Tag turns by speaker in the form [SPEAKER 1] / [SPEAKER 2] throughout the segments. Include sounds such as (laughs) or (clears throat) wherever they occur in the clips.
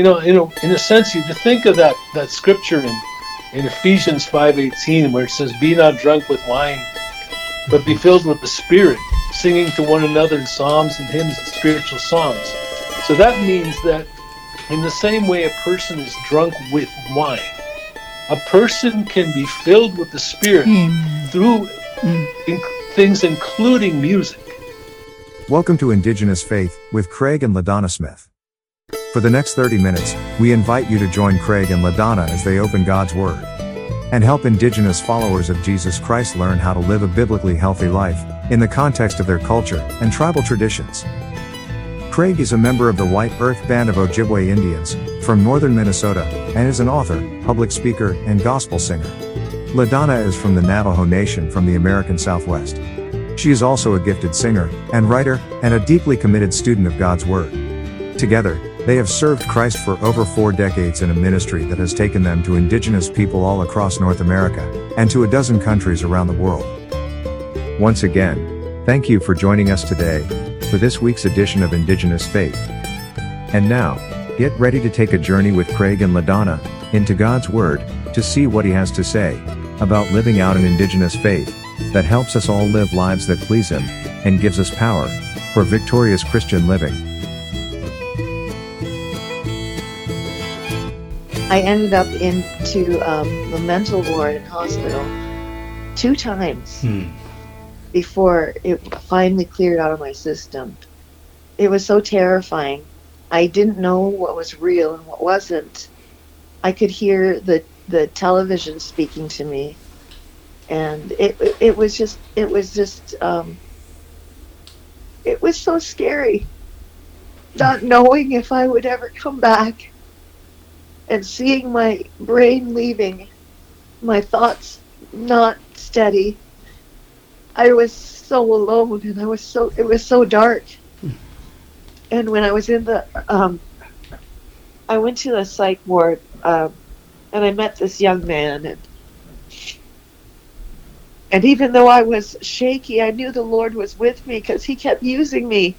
[SPEAKER 1] you know, you know, in a sense, you think of that that scripture in in Ephesians five eighteen where it says, "Be not drunk with wine, but be filled with the Spirit, singing to one another in psalms and hymns and spiritual songs." So that means that in the same way a person is drunk with wine, a person can be filled with the Spirit
[SPEAKER 2] Amen.
[SPEAKER 1] through mm. in- things including music.
[SPEAKER 3] Welcome to Indigenous Faith with Craig and LaDonna Smith. For the next 30 minutes, we invite you to join Craig and LaDonna as they open God's Word and help Indigenous followers of Jesus Christ learn how to live a biblically healthy life in the context of their culture and tribal traditions. Craig is a member of the White Earth Band of Ojibwe Indians from northern Minnesota and is an author, public speaker, and gospel singer. LaDonna is from the Navajo Nation from the American Southwest. She is also a gifted singer and writer and a deeply committed student of God's Word. Together, they have served Christ for over four decades in a ministry that has taken them to indigenous people all across North America and to a dozen countries around the world. Once again, thank you for joining us today for this week's edition of Indigenous Faith. And now, get ready to take a journey with Craig and LaDonna into God's Word to see what He has to say about living out an Indigenous faith that helps us all live lives that please Him and gives us power for victorious Christian living.
[SPEAKER 4] I ended up into um, the mental ward in hospital two times
[SPEAKER 5] Hmm.
[SPEAKER 4] before it finally cleared out of my system. It was so terrifying. I didn't know what was real and what wasn't. I could hear the the television speaking to me, and it it, it was just it was just um, it was so scary, not knowing if I would ever come back and seeing my brain leaving, my thoughts not steady. I was so alone, and I was so it was so dark. And when I was in the, um, I went to the psych ward, um, and I met this young man, and and even though I was shaky, I knew the Lord was with me because He kept using me,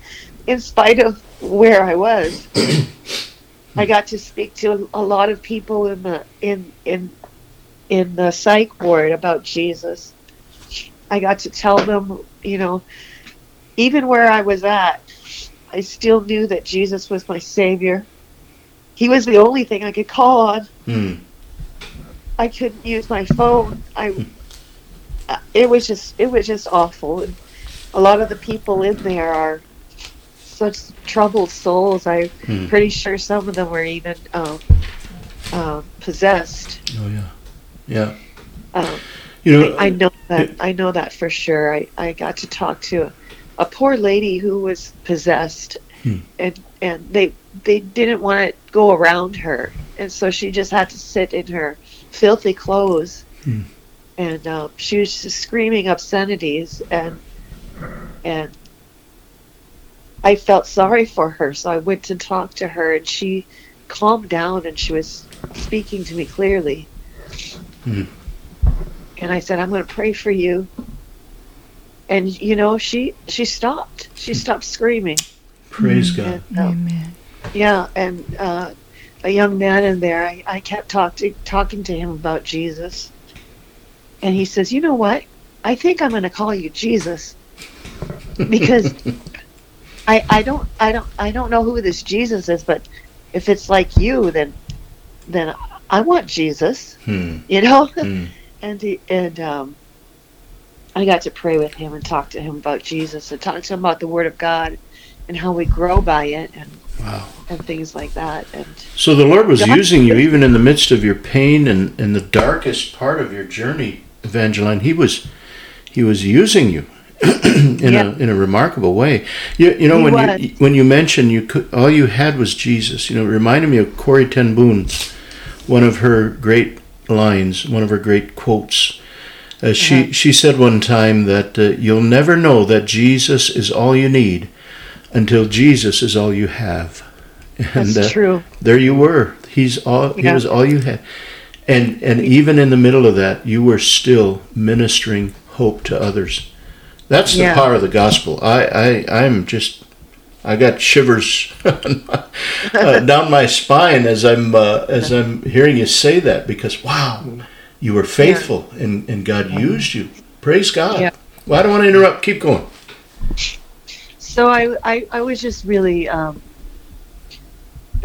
[SPEAKER 4] in spite of where I was. (coughs) I got to speak to a lot of people in the in in in the psych ward about Jesus. I got to tell them, you know, even where I was at, I still knew that Jesus was my savior. He was the only thing I could call on.
[SPEAKER 5] Hmm.
[SPEAKER 4] I couldn't use my phone. I it was just it was just awful. And a lot of the people in there are such troubled souls. I'm
[SPEAKER 5] Hmm.
[SPEAKER 4] pretty sure some of them were even um, uh, possessed.
[SPEAKER 5] Oh yeah. Yeah.
[SPEAKER 4] Um,
[SPEAKER 5] You know.
[SPEAKER 4] I know that. I know that for sure. I, I got to talk to a, a poor lady who was possessed,
[SPEAKER 5] Hmm.
[SPEAKER 4] and and they they didn't want to go around her, and so she just had to sit in her filthy clothes,
[SPEAKER 5] Hmm.
[SPEAKER 4] and um, she was just screaming obscenities, and and I felt sorry for her, so I went to talk to her, and she calmed down, and she was speaking to me clearly.
[SPEAKER 5] Hmm.
[SPEAKER 4] And I said, "I'm going to pray for you." And you know, she she stopped. She stopped screaming.
[SPEAKER 5] Praise God.
[SPEAKER 4] And, um,
[SPEAKER 2] Amen.
[SPEAKER 4] yeah, and uh, a young man in there, I, I kept talking talking to him about Jesus, and he says, "You know what? I think I'm going to call you Jesus (laughs) because I I don't I don't I don't know who this Jesus is, but if it's like you, then then I want Jesus,
[SPEAKER 5] Hmm.
[SPEAKER 4] you know."
[SPEAKER 5] Hmm. (laughs)
[SPEAKER 4] and he, and um, I got to pray with him and talk to him about Jesus and talk to him about the Word of God and how we grow by it and
[SPEAKER 5] Wow.
[SPEAKER 4] and things like that. And
[SPEAKER 5] So the Lord was
[SPEAKER 4] God-
[SPEAKER 5] using you (laughs) even in the midst of your pain and in the darkest part of your journey, Evangeline. He was He was using you (clears throat) in
[SPEAKER 4] Yeah.
[SPEAKER 5] a in a remarkable way. You, you know
[SPEAKER 4] He
[SPEAKER 5] when
[SPEAKER 4] was.
[SPEAKER 5] you when you mentioned you could all you had was Jesus. You know, it reminded me of Corrie Ten Boom, one of her great lines, one of her great quotes. Uh, she
[SPEAKER 4] Uh-huh.
[SPEAKER 5] she said one time that uh, you'll never know that Jesus is all you need until Jesus is all you have.
[SPEAKER 4] And, that's
[SPEAKER 5] uh,
[SPEAKER 4] true.
[SPEAKER 5] there you were. He's all. He was all you had, and and even in the middle of that, you were still ministering hope to others. That's the
[SPEAKER 4] Yeah.
[SPEAKER 5] power of the gospel. I I I'm just I got shivers (laughs) uh, down my spine as I'm uh, as I'm hearing you say that because wow, you were faithful and, and God used you. Praise God.
[SPEAKER 4] Yeah.
[SPEAKER 5] Well, I don't want to interrupt. Keep going.
[SPEAKER 4] so I, I, I was just really, um,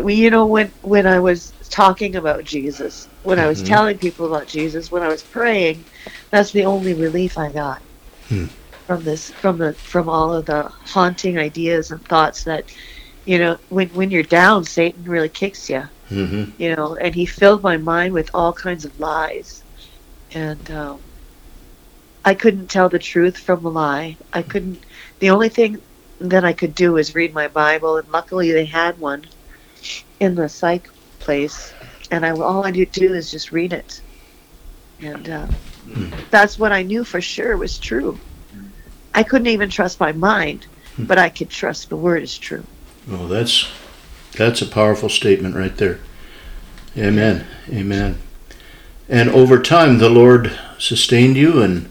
[SPEAKER 4] you know, when when I was talking about Jesus, when I was
[SPEAKER 5] Mhm.
[SPEAKER 4] telling people about Jesus, when I was praying, that's the only relief I got
[SPEAKER 5] Hmm.
[SPEAKER 4] From this, from the, from all of the haunting ideas and thoughts that, you know, when when you're down, Satan really kicks you,
[SPEAKER 5] hmm
[SPEAKER 4] you know, and he filled my mind with all kinds of lies, and um, I couldn't tell the truth from a lie. I couldn't. The only thing that I could do was read my Bible, and luckily they had one in the psych place, and I all I could do is just read it, and uh,
[SPEAKER 5] Hmm.
[SPEAKER 4] that's what I knew for sure was true. I couldn't even trust my mind,
[SPEAKER 5] Hmm.
[SPEAKER 4] but I could trust the word is true.
[SPEAKER 5] Oh, that's that's a powerful statement right there. Amen. Amen. And over time, the Lord sustained you, and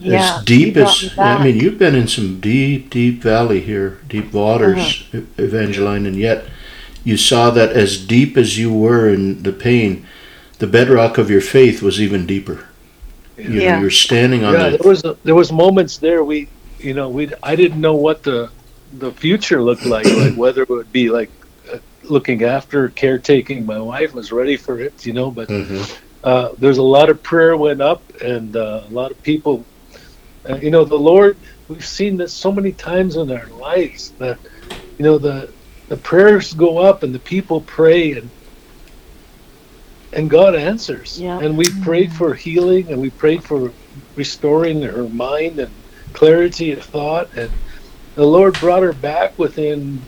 [SPEAKER 4] Yeah,
[SPEAKER 5] as deep as I mean, you've been in some deep, deep valley here, deep waters,
[SPEAKER 4] Uh-huh.
[SPEAKER 5] Evangeline, and yet you saw that as deep as you were in the pain, the bedrock of your faith was even deeper. You know,
[SPEAKER 4] Yeah.
[SPEAKER 5] you're standing on
[SPEAKER 1] yeah,
[SPEAKER 5] the
[SPEAKER 1] there was there was moments there we, you know, we I didn't know what the the future looked like, like (clears throat) whether it would be like uh, looking after, caretaking. My wife was ready for it, you know, but
[SPEAKER 5] Mhm.
[SPEAKER 1] uh, there's a lot of prayer went up, and uh, a lot of people, uh, you know, the Lord. We've seen this so many times in our lives that, you know, the the prayers go up and the people pray and and God answers.
[SPEAKER 4] Yeah.
[SPEAKER 1] And we prayed for healing and we prayed for restoring her mind and clarity of thought and the Lord brought her back within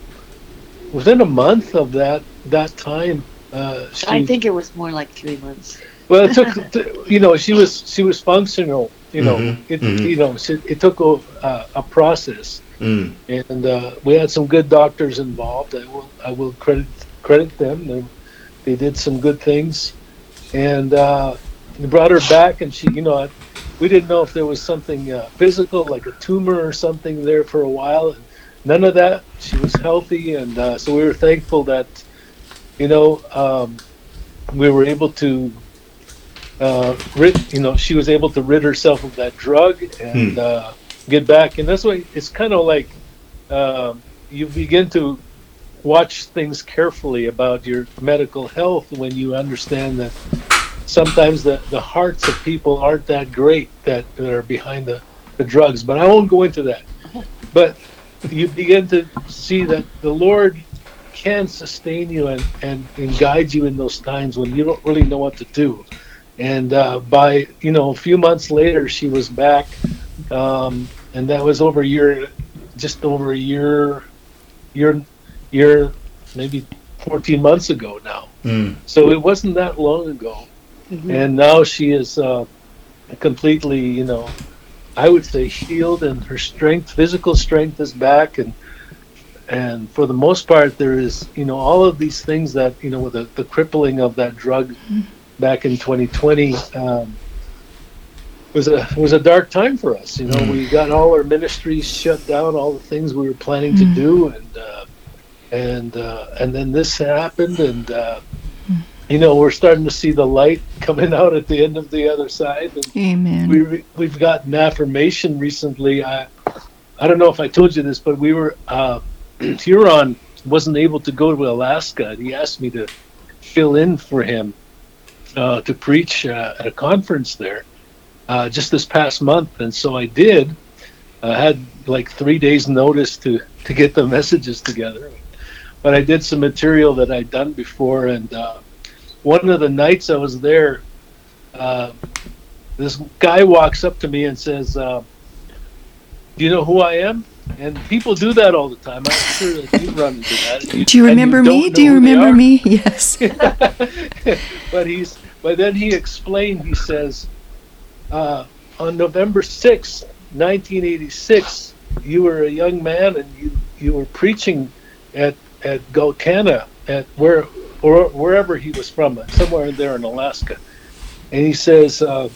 [SPEAKER 1] within a month of that that time. Uh, she,
[SPEAKER 4] I think it was more like three months.
[SPEAKER 1] well, it took (laughs) you know she was she was functional. You know,
[SPEAKER 5] Mhm,
[SPEAKER 1] it
[SPEAKER 5] mhm.
[SPEAKER 1] you know she, it took a, uh, a process,
[SPEAKER 5] Mm.
[SPEAKER 1] and uh, we had some good doctors involved. I will I will credit credit them. They, they did some good things, and uh, we brought her back. And she, you know, we didn't know if there was something uh, physical, like a tumor or something there for a while. And none of that. She was healthy, and uh, so we were thankful that, you know, um, we were able to. Uh, rid, you know, she was able to rid herself of that drug and
[SPEAKER 5] Hmm.
[SPEAKER 1] uh, get back, and that's why it's kind of like um, you begin to watch things carefully about your medical health when you understand that sometimes the, the hearts of people aren't that great that, that are behind the, the drugs. But I won't go into that. But you begin to see that the Lord can sustain you and, and, and guide you in those times when you don't really know what to do. And uh, by, you know, a few months later, she was back. Um, and that was over a year, just over a year, year, year, maybe 14 months ago now.
[SPEAKER 5] Mm.
[SPEAKER 1] So it wasn't that long ago. And now she is uh, completely, you know, I would say healed, and her strength, physical strength, is back, and and for the most part, there is, you know, all of these things that, you know, with the, the crippling of that drug back in 2020. Um, was a was a dark time for us. You know,
[SPEAKER 5] Mm.
[SPEAKER 1] we got all our ministries shut down, all the things we were planning to do, and uh, and uh, and then this happened, and uh, you know we're starting to see the light (laughs) coming out at the end of the other side. And
[SPEAKER 2] Amen.
[SPEAKER 1] we re- we've gotten affirmation recently. I I don't know if I told you this, but we were uh, (clears throat) Huron wasn't able to go to Alaska, and he asked me to fill in for him uh, to preach uh, at a conference there uh, just this past month, and so I did. I had like three days' notice to to get the (laughs) messages together, but I did some material that I'd done before, and uh, one of the nights I was there, uh, this guy walks up to me and says, uh, "Do you know who I am?" And people do that all the time. I'm sure that you run into that. (laughs)
[SPEAKER 2] Do you remember
[SPEAKER 1] don't
[SPEAKER 2] me? Do you remember me? (laughs) Yes. (laughs)
[SPEAKER 1] but he's but then he explained he says uh, on november sixth, 1986 you were a young man and you you were preaching at at Gulkana at where or wherever he was from somewhere there in alaska and he says uh,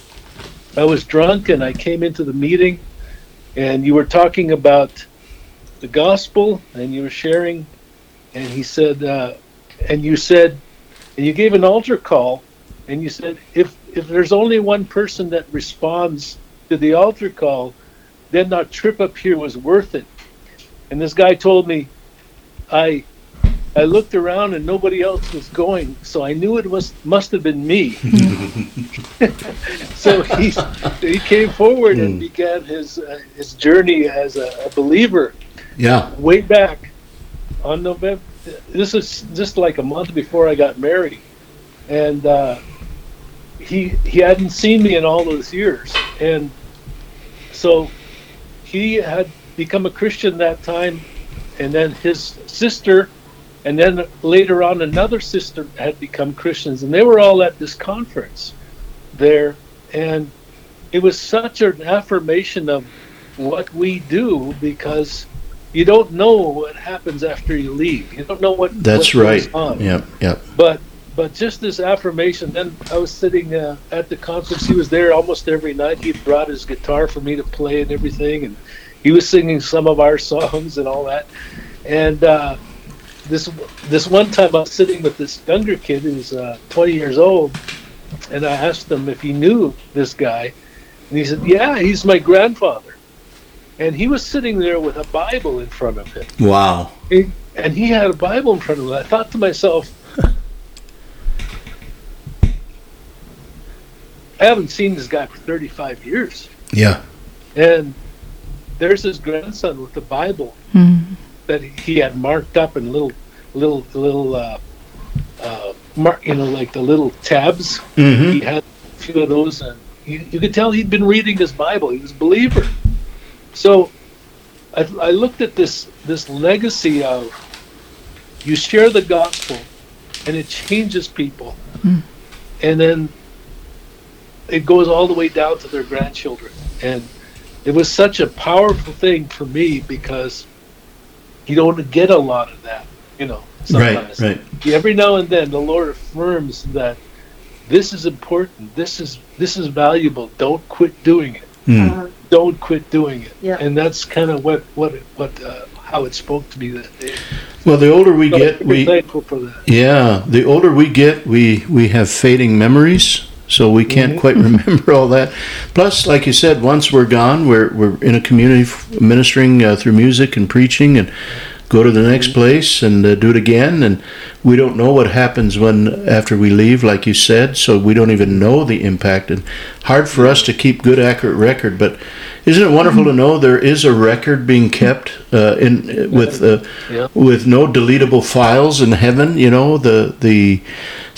[SPEAKER 1] i was drunk and i came into the meeting and you were talking about the gospel and you were sharing, and he said, uh, and you said, and you gave an altar call, and you said, if if there's only one person that responds to the altar call, then that trip up here was worth it. And this guy told me, I I looked around and nobody else was going, so I knew it was must have been me. (laughs) so he he came forward and began his uh, his journey as a, a believer
[SPEAKER 5] Yeah.
[SPEAKER 1] way back on November. This is just like a month before I got married, and uh, he he hadn't seen me in all those years, and so he had become a Christian that time, and then his sister, and then later on another sister had become Christians, and they were all at this conference there, and it was such an affirmation of what we do because you don't know what happens after you leave. You don't know what
[SPEAKER 5] That's
[SPEAKER 1] what
[SPEAKER 5] right.
[SPEAKER 1] on.
[SPEAKER 5] Yep. Yep.
[SPEAKER 1] But but just this affirmation. Then I was sitting uh, at the conference. He was there almost every night. He brought his guitar for me to play and everything, and he was singing some of our (laughs) songs and all that. And uh, this this one time, I was sitting with this younger kid who's uh, 20 years old, and I asked him if he knew this guy, and he said, "Yeah, he's my grandfather." And he was sitting there with a Bible in front of him.
[SPEAKER 5] Wow.
[SPEAKER 1] He- and he had a Bible in front of him. I thought to myself, (laughs) I haven't seen this guy for 35 years.
[SPEAKER 5] Yeah.
[SPEAKER 1] And there's his grandson with the Bible that he had marked up in little, little, little, uh, uh, mark, you know, like the little tabs.
[SPEAKER 5] Mm-hmm.
[SPEAKER 1] He had a few of those, and you, you could tell he'd been reading his Bible. He was a believer. So I, I looked at this this legacy of you share the gospel, and it changes people, and then it goes all the way down to their grandchildren, and it was such a powerful thing for me because you don't get a lot of that, you know. Sometimes
[SPEAKER 5] Right.
[SPEAKER 1] every now and then the lord affirms that this is important this is this is valuable don't quit doing it
[SPEAKER 5] Mm.
[SPEAKER 4] Uh,
[SPEAKER 1] don't quit doing it
[SPEAKER 4] Yeah.
[SPEAKER 1] and that's kind of what what what uh, how it spoke to me that day
[SPEAKER 5] Well, the older we
[SPEAKER 1] so
[SPEAKER 5] get, we
[SPEAKER 1] thankful for that
[SPEAKER 5] Yeah, the older we get, we we have fading memories, so we can't
[SPEAKER 1] Mhm.
[SPEAKER 5] quite (laughs) remember all that. Plus, like you said, once we're gone, we're we're in a community f- ministering uh, through music and preaching, and go to the next place and uh, do it again. And we don't know what happens when after we leave, like you said. So we don't even know the impact, and hard for us to keep good, accurate record. But isn't it wonderful to know there is a record being kept uh, in with uh,
[SPEAKER 1] yeah
[SPEAKER 5] with no deletable files in heaven you know the the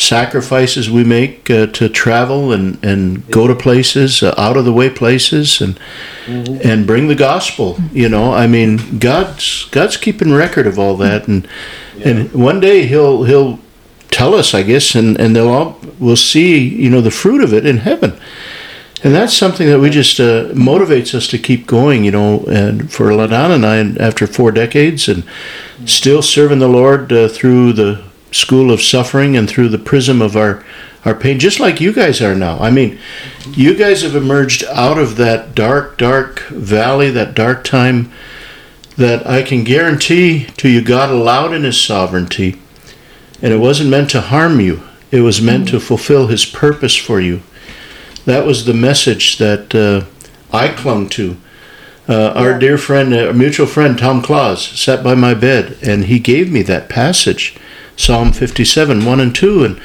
[SPEAKER 5] sacrifices we make uh, to travel and and go to places uh, out of the way places and
[SPEAKER 1] Mhm.
[SPEAKER 5] and bring the gospel you know i mean god's god's keeping record of all that and and one day he'll he'll tell us i guess and and they'll all we'll see you know the fruit of it in heaven and that's something that we just uh, motivates us to keep going, you know. And for LaDonna and I, after four decades, and still serving the Lord uh, through the school of suffering and through the prism of our our pain, just like you guys are now. I mean, you guys have emerged out of that dark, dark valley, that dark time. That I can guarantee to you, God allowed in His sovereignty, and it wasn't meant to harm you. It was meant to fulfill His purpose for you that was the message that uh, I clung to. Uh, Our dear friend, our mutual friend Tom Claus, sat by my bed and he gave me that passage, Psalm 57, 1 and 2. And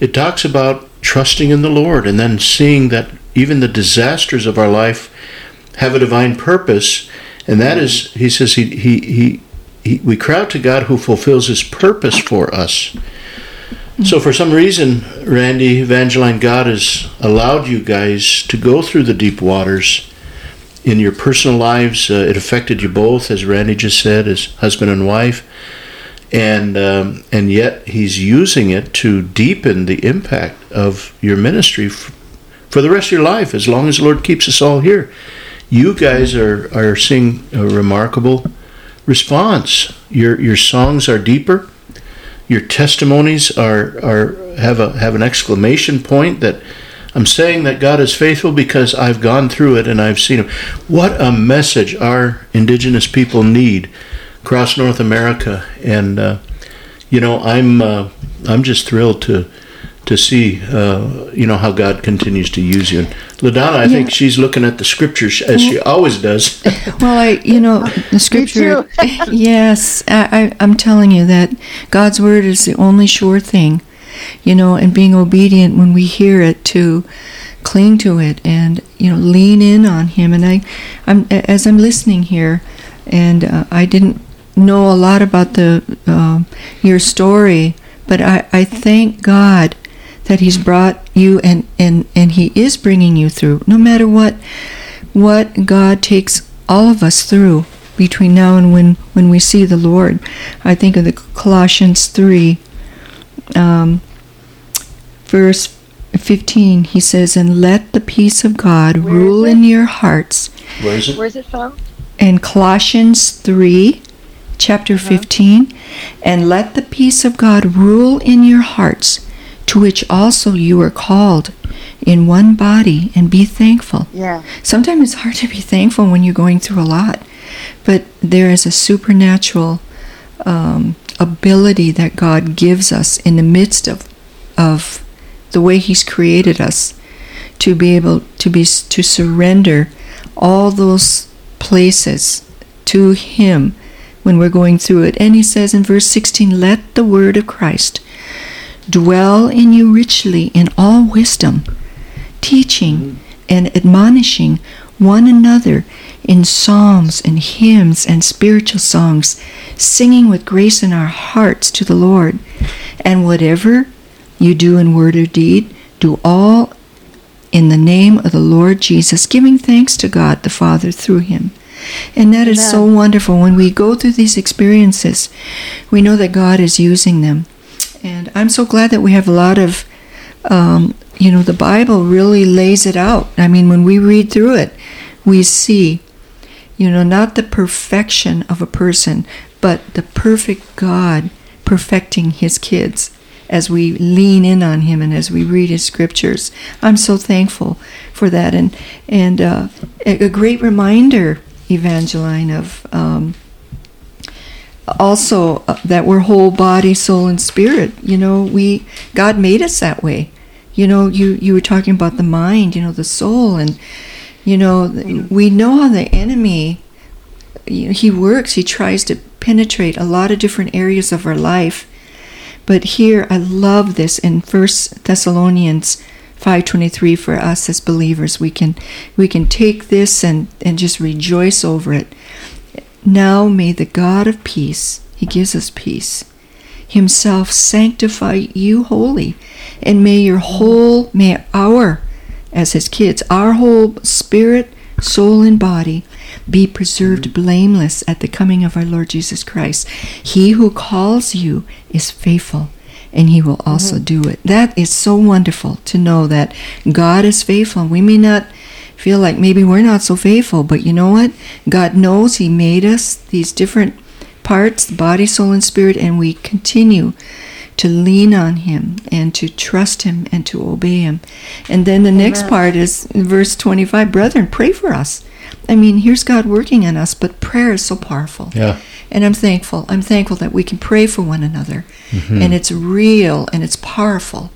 [SPEAKER 5] it talks about trusting in the Lord and then seeing that even the disasters of our life have a divine purpose. And that is, he says, he, he, he, he, we cry out to God who fulfills his purpose for us. So, for some reason, Randy, Evangeline, God has allowed you guys to go through the deep waters in your personal lives. Uh, it affected you both, as Randy just said, as husband and wife, and um, and yet He's using it to deepen the impact of your ministry f- for the rest of your life, as long as the Lord keeps us all here. You guys are are seeing a remarkable response. Your your songs are deeper your testimonies are are have a have an exclamation point that I'm saying that God is faithful because I've gone through it and I've seen him. What a message our indigenous people need across North America, and uh, you know I'm uh, I'm just thrilled to to see uh, you know how God continues to use you. And LaDonna, I think she's looking at the scriptures as she always does. (laughs)
[SPEAKER 2] Well, I, you know, (laughs) the scripture. (laughs) yes, I, I, I'm telling you that God's word is the only sure thing, you know, and being obedient when we hear it to cling to it and you know lean in on Him. And I, I'm as I'm listening here, and uh, I didn't know a lot about the um your story, but I, I thank God that He's brought you and and and He is bringing you through, no matter what what God takes all of us through between now and when, when we see the Lord. I think of the Colossians 3, um, verse 15. He says, And let the peace of God
[SPEAKER 4] Where
[SPEAKER 2] rule in your hearts.
[SPEAKER 5] Where is it?
[SPEAKER 4] Where's it from?
[SPEAKER 2] And Colossians 3, chapter 15. And let the peace of God rule in your hearts, to which also you are called in one body, and be thankful.
[SPEAKER 4] Yeah.
[SPEAKER 2] Sometimes it's hard to be thankful when you're going through a lot, but there is a supernatural um, ability that God gives us in the midst of of the way He's created us to be able to be to surrender all those places to Him when we're going through it. And He says in verse 16, "Let the word of Christ dwell in you richly in all wisdom." teaching and admonishing one another in psalms and hymns and spiritual songs, singing with grace in our hearts to the Lord. And whatever you do in word or deed, do all in the name of the Lord Jesus, giving thanks to God the Father through him. And that is so wonderful. When we go through these experiences, we know that God is using them. And I'm so glad that we have a lot of um, you know, the Bible really lays it out. I mean, when we read through it, we see, you know, not the perfection of a person, but the perfect God perfecting his kids as we lean in on him and as we read his scriptures. I'm so thankful for that. And, and uh, a great reminder, Evangeline, of. Um, also uh, that we're whole body soul and spirit you know we god made us that way you know you you were talking about the mind you know the soul and you know we know how the enemy you know, he works he tries to penetrate a lot of different areas of our life but here i love this in first thessalonians 523 for us as believers we can we can take this and and just rejoice over it now may the God of peace, He gives us peace, Himself sanctify you wholly, and may your whole, may our, as His kids, our whole spirit, soul, and body be preserved blameless at the coming of our Lord Jesus Christ. He who calls you is faithful. And he will also mm-hmm. do it. That is so wonderful to know that God is faithful. We may not feel like maybe we're not so faithful, but you know what? God knows He made us these different parts body, soul, and spirit, and we continue to lean on Him and to trust Him and to obey Him. And then the next part is verse 25 Brethren, pray for us. I mean, here's God working in us, but prayer is so powerful.
[SPEAKER 5] Yeah.
[SPEAKER 2] And I'm thankful. I'm thankful that we can pray for one another. And it's real and it's powerful.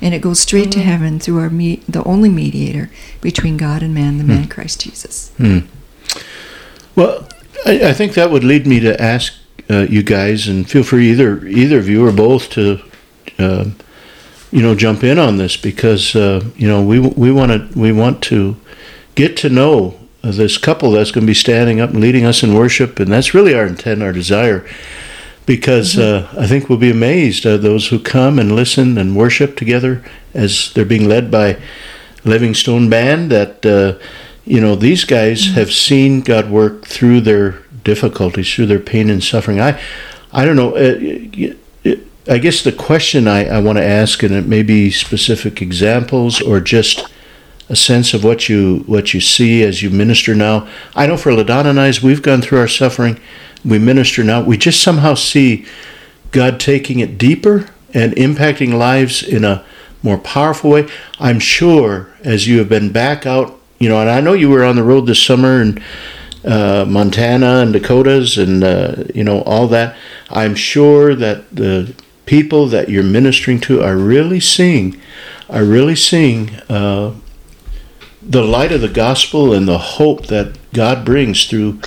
[SPEAKER 2] And it goes straight to heaven through our me- the only mediator between God and man, the man Christ Jesus.
[SPEAKER 5] Well, I, I think that would lead me to ask uh, you guys, and feel free either either of you or both to, uh, you know, jump in on this because uh, you know we we want to we want to get to know this couple that's going to be standing up and leading us in worship, and that's really our intent, our desire. Because uh, I think we'll be amazed uh, those who come and listen and worship together as they're being led by Living Stone Band. That uh, you know these guys have seen God work through their difficulties, through their pain and suffering. I, I don't know. Uh, y- y- I guess the question I, I want to ask, and it may be specific examples or just a sense of what you what you see as you minister now. I know for LaDonna and I, we've gone through our suffering, we minister now. We just somehow see God taking it deeper and impacting lives in a more powerful way. I'm sure as you have been back out, you know, and I know you were on the road this summer and uh, Montana and Dakotas and uh, you know all that. I'm sure that the people that you're ministering to are really seeing, are really seeing uh, the light of the gospel and the hope that God brings through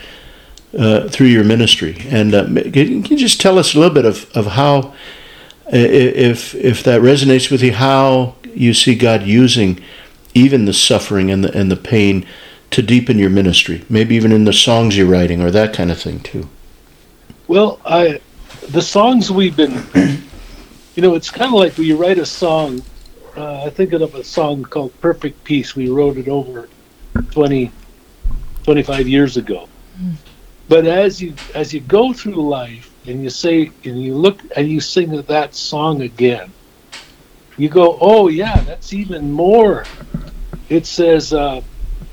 [SPEAKER 5] uh, through your ministry. And uh, can you just tell us a little bit of, of how, if if that resonates with you, how you see God using even the suffering and the and the pain to deepen your ministry, maybe even in the songs you're writing or that kind of thing too.
[SPEAKER 1] Well, I the songs we've been, (clears throat) you know, it's kind of like when you write a song. Uh, I think of a song called "Perfect Peace." We wrote it over 20, 25 years ago. Mm. But as you as you go through life and you say and you look and you sing that song again, you go, "Oh yeah, that's even more." It says. Uh,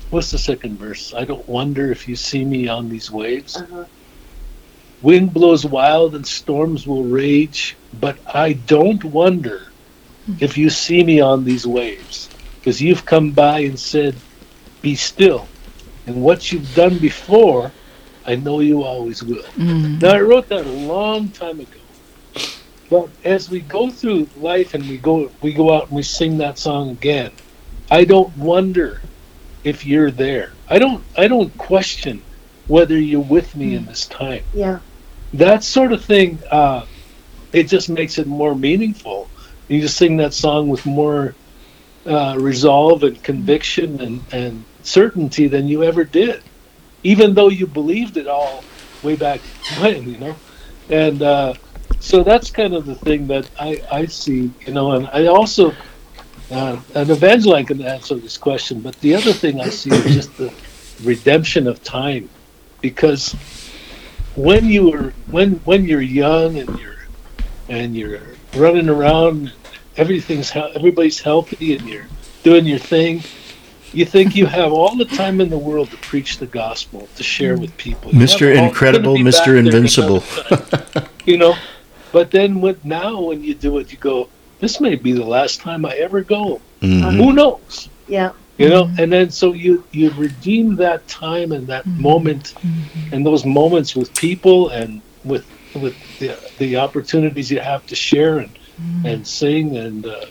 [SPEAKER 1] what's the second verse? I don't wonder if you see me on these waves. Uh-huh. Wind blows wild and storms will rage, but I don't wonder. If you see me on these waves. Because you've come by and said, Be still. And what you've done before, I know you always will. Mm. Now, I wrote that a long time ago. But as we go through life and we go we go out and we sing that song again, I don't wonder if you're there. I don't I don't question whether you're with me in this time.
[SPEAKER 4] Yeah.
[SPEAKER 1] That sort of thing, uh, it just makes it more meaningful. You just sing that song with more uh, resolve and conviction and, and certainty than you ever did, even though you believed it all way back when, you know. And uh, so that's kind of the thing that I, I see, you know. And I also uh, and can answer this question, but the other thing I see is just the redemption of time, because when you are when when you're young and you're and you're running around, everything's everybody's healthy and you're doing your thing. You think you have all the time in the world to preach the gospel, to share with people.
[SPEAKER 5] Mr. Incredible, Mr. Invincible.
[SPEAKER 1] you know, but then with now when you do it, you go, this may be the last time I ever go. Mm-hmm. Who knows?
[SPEAKER 4] Yeah.
[SPEAKER 1] You know, and then so you you redeem that time and that mm-hmm. moment mm-hmm. and those moments with people and with with the, the opportunities you have to share and mm-hmm. and sing and uh,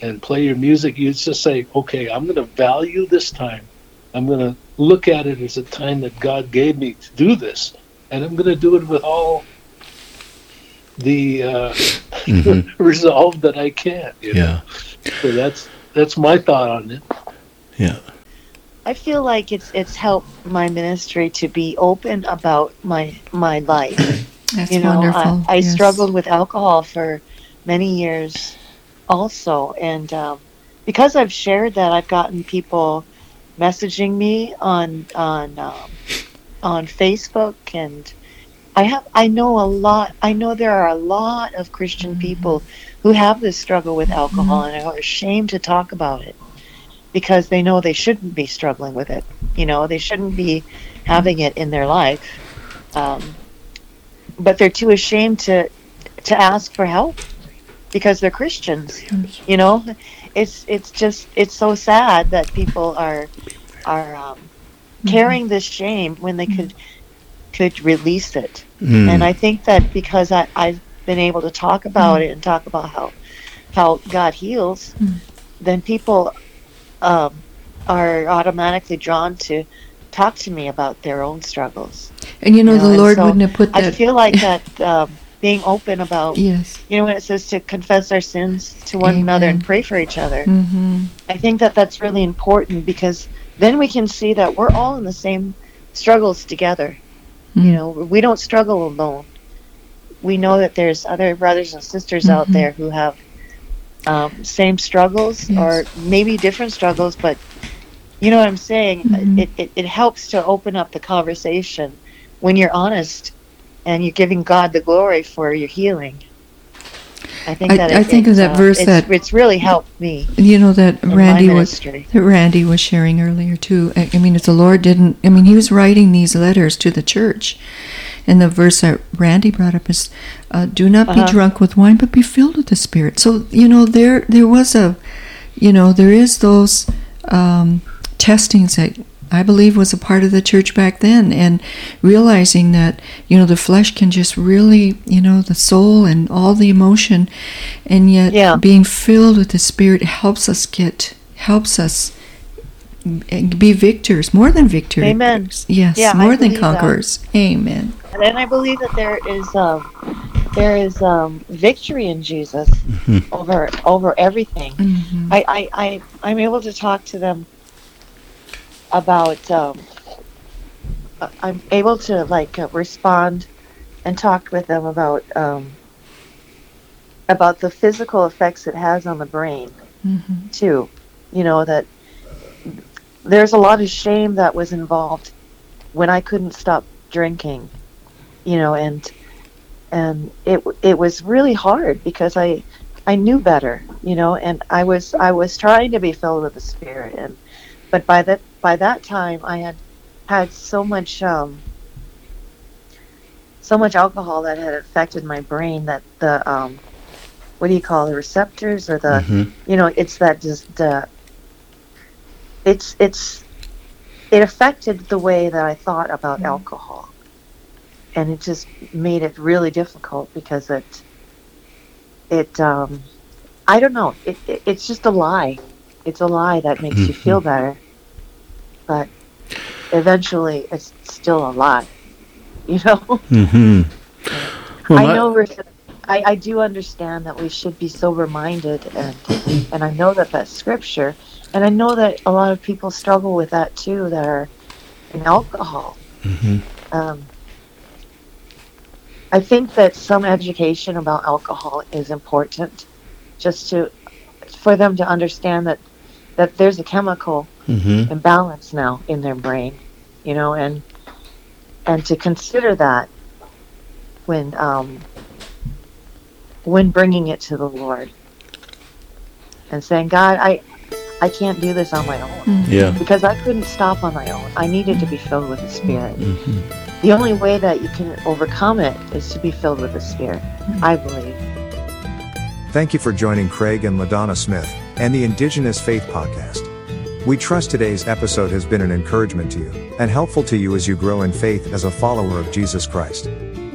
[SPEAKER 1] and play your music. You just say, okay, I'm going to value this time. I'm going to look at it as a time that God gave me to do this, and I'm going to do it with all the uh, mm-hmm. (laughs) resolve that I can. You know? Yeah. So that's that's my thought on it.
[SPEAKER 5] Yeah.
[SPEAKER 4] I feel like it's it's helped my ministry to be open about my my life.
[SPEAKER 2] That's you know, wonderful.
[SPEAKER 4] I, I yes. struggled with alcohol for many years, also, and um, because I've shared that, I've gotten people messaging me on on um, on Facebook and I have I know a lot I know there are a lot of Christian mm-hmm. people who have this struggle with alcohol mm-hmm. and are ashamed to talk about it because they know they shouldn't be struggling with it. You know, they shouldn't be having it in their life. Um, but they're too ashamed to to ask for help because they're Christians. You know, it's it's just it's so sad that people are are um, mm-hmm. carrying this shame when they could could release it. Mm. And I think that because I, I've been able to talk about mm. it and talk about how how God heals, mm. then people um, are automatically drawn to talk to me about their own struggles.
[SPEAKER 2] And you know, you know the Lord so wouldn't have put that. I
[SPEAKER 4] feel like (laughs) that um, being open about, yes. you know, when it says to confess our sins to one Amen. another and pray for each other. Mm-hmm. I think that that's really important because then we can see that we're all in the same struggles together. Mm. You know, we don't struggle alone. We know that there's other brothers and sisters mm-hmm. out there who have um, same struggles yes. or maybe different struggles, but you know what I'm saying? Mm-hmm. It, it, it helps to open up the conversation when you're honest and you're giving God the glory for your healing. I think that
[SPEAKER 2] I,
[SPEAKER 4] it,
[SPEAKER 2] think of that uh, verse
[SPEAKER 4] it's,
[SPEAKER 2] that
[SPEAKER 4] it's really helped me.
[SPEAKER 2] You know that Randy was that Randy was sharing earlier too. I, I mean, if the Lord didn't, I mean, he was writing these letters to the church, and the verse that Randy brought up is, uh, "Do not uh-huh. be drunk with wine, but be filled with the Spirit." So you know there there was a, you know there is those um, testings that I believe was a part of the church back then and realizing that you know the flesh can just really you know the soul and all the emotion and yet
[SPEAKER 4] Yeah.
[SPEAKER 2] being filled with the spirit helps us get helps us be victors more than victors
[SPEAKER 4] Amen.
[SPEAKER 2] yes
[SPEAKER 4] Yeah, I
[SPEAKER 2] more than
[SPEAKER 4] believe that.
[SPEAKER 2] conquerors amen
[SPEAKER 4] And I believe that there is um, there is um, victory in Jesus over over everything.
[SPEAKER 2] Mhm.
[SPEAKER 4] I, I, I I'm able to talk to them about um, I'm able to like uh, respond and talk with them about um, about the physical effects it has on the brain
[SPEAKER 2] Mhm.
[SPEAKER 4] too. You know that there's a lot of shame that was involved when I couldn't stop drinking. You know, and and it it was really hard because I I knew better, you know, and I was I was trying to be filled with the Spirit, and but by that by that time I had had so much um so much alcohol that had affected my brain that the um what do you call the receptors or the
[SPEAKER 5] Mhm.
[SPEAKER 4] you know it's that just uh, it's it's it affected the way that I thought about alcohol, and it just made it really difficult because it it um I don't know. It, it it's just a lie. It's a lie that makes you feel better, but eventually it's still a lie. (laughs) You know.
[SPEAKER 5] Mm-hmm. Well,
[SPEAKER 4] I know. we're- I, I do understand that we should be sober minded, and and I know that that's scripture, and I know that a lot of people struggle with that too. That are in alcohol.
[SPEAKER 5] Mhm.
[SPEAKER 4] Um, I think that some education about alcohol is important, just to for them to understand that that there's a chemical
[SPEAKER 5] Mhm.
[SPEAKER 4] imbalance now in their brain, you know, and and to consider that when um, when bringing it to the Lord and saying, God, I I can't do this on my own
[SPEAKER 5] Yeah.
[SPEAKER 4] because I couldn't stop on my own. I needed to be filled with the Spirit.
[SPEAKER 5] Mhm.
[SPEAKER 4] The only way that you can overcome it is to be filled with the Spirit. I believe.
[SPEAKER 3] Thank you for joining Craig and LaDonna Smith and the Indigenous Faith Podcast. We trust today's episode has been an encouragement to you and helpful to you as you grow in faith as a follower of Jesus Christ.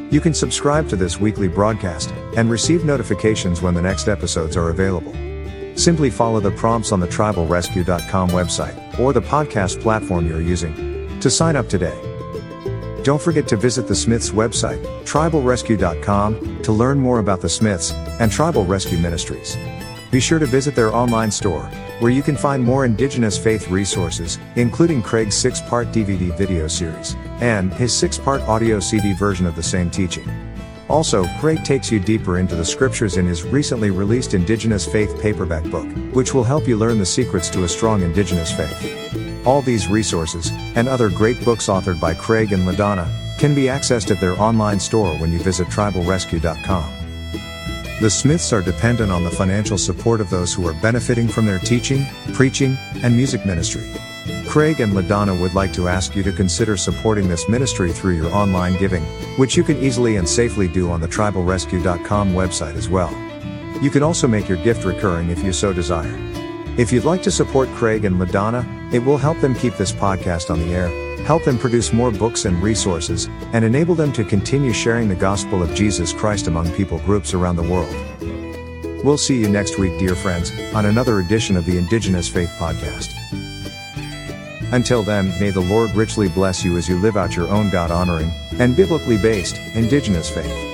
[SPEAKER 3] You can subscribe to this weekly broadcast and receive notifications when the next episodes are available. Simply follow the prompts on the tribalrescue.com website or the podcast platform you're using to sign up today. Don't forget to visit the Smiths website, tribalrescue.com, to learn more about the Smiths and Tribal Rescue Ministries. Be sure to visit their online store, where you can find more Indigenous faith resources, including Craig's six part DVD video series and his six part audio CD version of the same teaching. Also, Craig takes you deeper into the scriptures in his recently released Indigenous Faith paperback book, which will help you learn the secrets to a strong Indigenous faith. All these resources, and other great books authored by Craig and LaDonna, can be accessed at their online store when you visit tribalrescue.com. The Smiths are dependent on the financial support of those who are benefiting from their teaching, preaching, and music ministry. Craig and LaDonna would like to ask you to consider supporting this ministry through your online giving, which you can easily and safely do on the tribalrescue.com website as well. You can also make your gift recurring if you so desire. If you'd like to support Craig and LaDonna, it will help them keep this podcast on the air, help them produce more books and resources, and enable them to continue sharing the gospel of Jesus Christ among people groups around the world. We'll see you next week, dear friends, on another edition of the Indigenous Faith Podcast. Until then, may the Lord richly bless you as you live out your own God honoring and biblically based Indigenous faith.